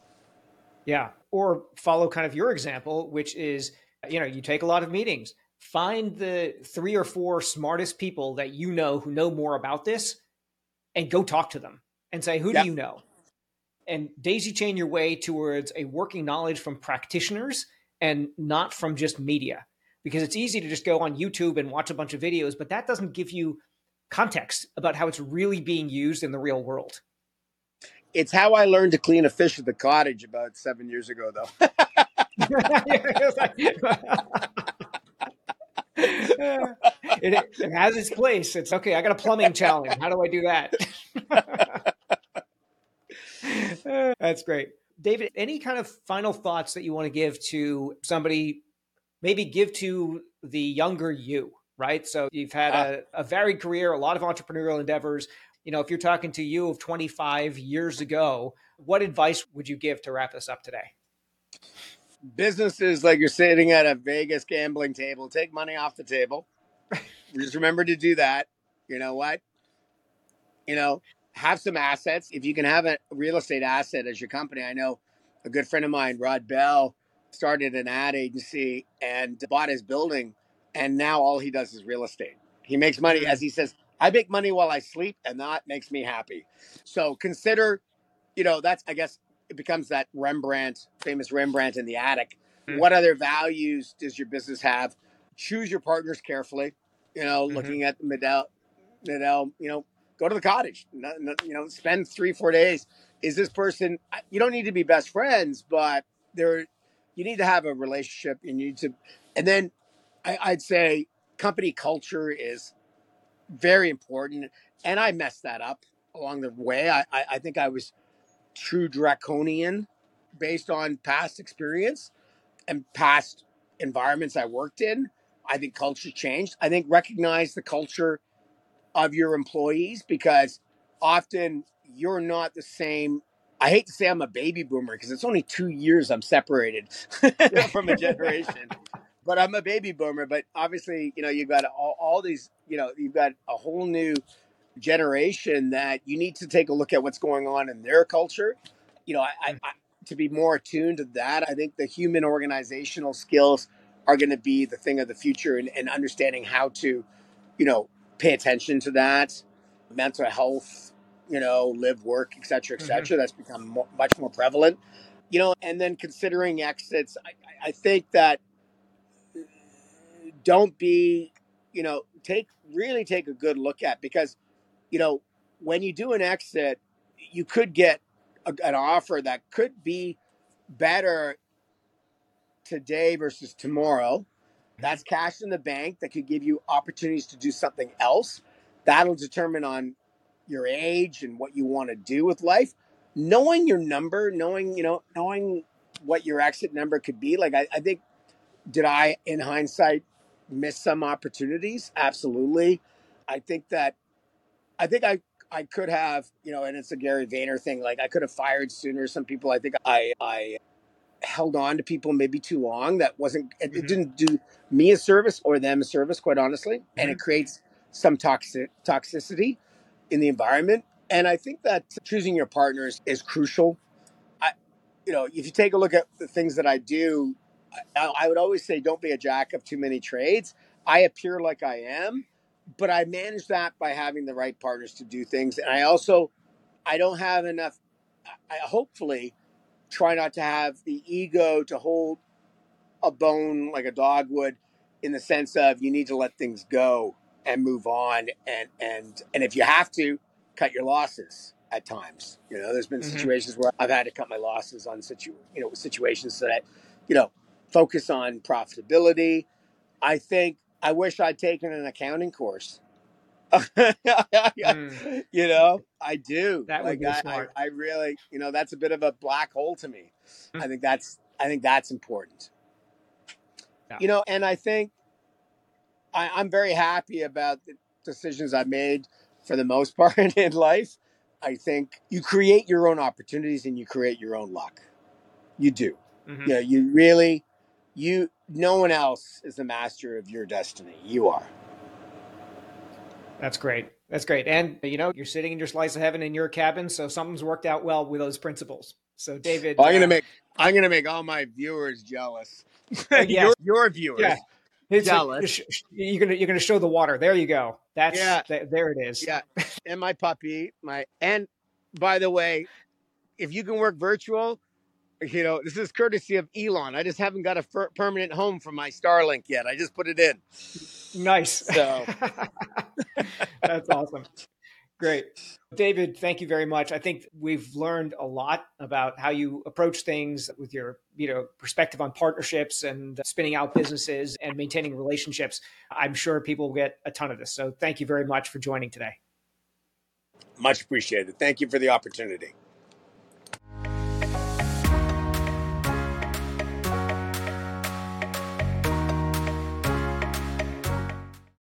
Yeah. Or follow kind of your example, which is, you know, you take a lot of meetings, find the three or four smartest people that you know who know more about this and go talk to them and say, who do you know? And daisy chain your way towards a working knowledge from practitioners and not from just media. Because it's easy to just go on YouTube and watch a bunch of videos, but that doesn't give you context about how it's really being used in the real world. It's how I learned to clean a fish at the cottage about seven years ago, though. it, it, has its place. It's okay. I got a plumbing challenge. How do I do that? That's great. David, any kind of final thoughts that you want to give to somebody, maybe give to the younger you, right? So you've had ah. a, a varied career, a lot of entrepreneurial endeavors. You know, if you're talking to you of 25 years ago, what advice would you give to wrap this up today? Businesses like you're sitting at a Vegas gambling table, take money off the table. Just remember to do that. You know what? You know, have some assets. If you can have a real estate asset as your company, I know a good friend of mine, Rod Bell, started an ad agency and bought his building, and now all he does is real estate. He makes money, as he says, I make money while I sleep, and that makes me happy. So consider, you know, that's I guess it becomes that Rembrandt, famous Rembrandt in the attic. Mm-hmm. What other values does your business have? Choose your partners carefully. You know, mm-hmm. looking at Medell, Medell, you know, go to the cottage. you know, spend three, four days. Is this person? You don't need to be best friends, but there, you need to have a relationship. You need to, and then I, I'd say company culture is very important. And I messed that up along the way. I, I, I think I was true draconian based on past experience and past environments I worked in. I think culture changed. I think recognize the culture of your employees because often you're not the same. I hate to say I'm a baby boomer because it's only two years I'm separated from a generation, but I'm a baby boomer. But obviously, you know, you've got all, all these, you know, you've got a whole new generation that you need to take a look at what's going on in their culture. You know, I, I, I to be more attuned to that, I think the human organizational skills are going to be the thing of the future and, and understanding how to, you know, pay attention to that. Mental health, you know, live, work, et cetera, et cetera. Mm-hmm. That's become more, much more prevalent. You know, and then considering exits, I, I think that don't be, you know, take really take a good look at because, you know, when you do an exit, you could get a, an offer that could be better today versus tomorrow that's cash in the bank that could give you opportunities to do something else. That'll determine on your age and what you want to do with life. Knowing your number, knowing, you know, knowing what your exit number could be. Like I, I think did I in hindsight miss some opportunities? Absolutely. I think that I think I I could have, you know, and it's a Gary Vayner thing. Like I could have fired sooner. Some people, I think I I held on to people maybe too long. That wasn't it, mm-hmm. it didn't do me a service or them a service, quite honestly, mm-hmm. and it mm-hmm. creates some toxic toxicity in the environment. And I think that choosing your partners is crucial. I, you know, if you take a look at the things that I do, I, I would always say don't be a jack of too many trades. I appear like I am, but I manage that by having the right partners to do things. And I also, I don't have enough. I hopefully try not to have the ego to hold a bone like a dog would in the sense of you need to let things go and move on and and and if you have to cut your losses at times you know there's been mm-hmm. situations where i've had to cut my losses on situ you know situations so that you know focus on profitability i think i wish i'd taken an accounting course mm. You know, I do. That would like, be I, smart. I, I, really, you know, that's a bit of a black hole to me. Mm. I think that's, I think that's important. Yeah. You know, and I think I, I'm very happy about the decisions I made for the most part in life. I think you create your own opportunities and you create your own luck. You do. Mm-hmm. You know, you really, you, no one else is the master of your destiny. You are. That's great. That's great. And you know, you're sitting in your slice of heaven in your cabin, so something's worked out well with those principles. So David, I'm gonna uh, make I'm gonna make all my viewers jealous. yes. your, your viewers. Yeah. It's jealous. Like, you're gonna you're gonna show the water. There you go. That's yeah. Th- there it is. Yeah. and my puppy, my and by the way, if you can work virtual, you know, this is courtesy of Elon. I just haven't got a fer- permanent home for my Starlink yet. I just put it in. Nice. So that's awesome. Great. David, thank you very much. I think we've learned a lot about how you approach things with your, you know, perspective on partnerships and spinning out businesses and maintaining relationships. I'm sure people will get a ton of this. So thank you very much for joining today. Much appreciated. Thank you for the opportunity.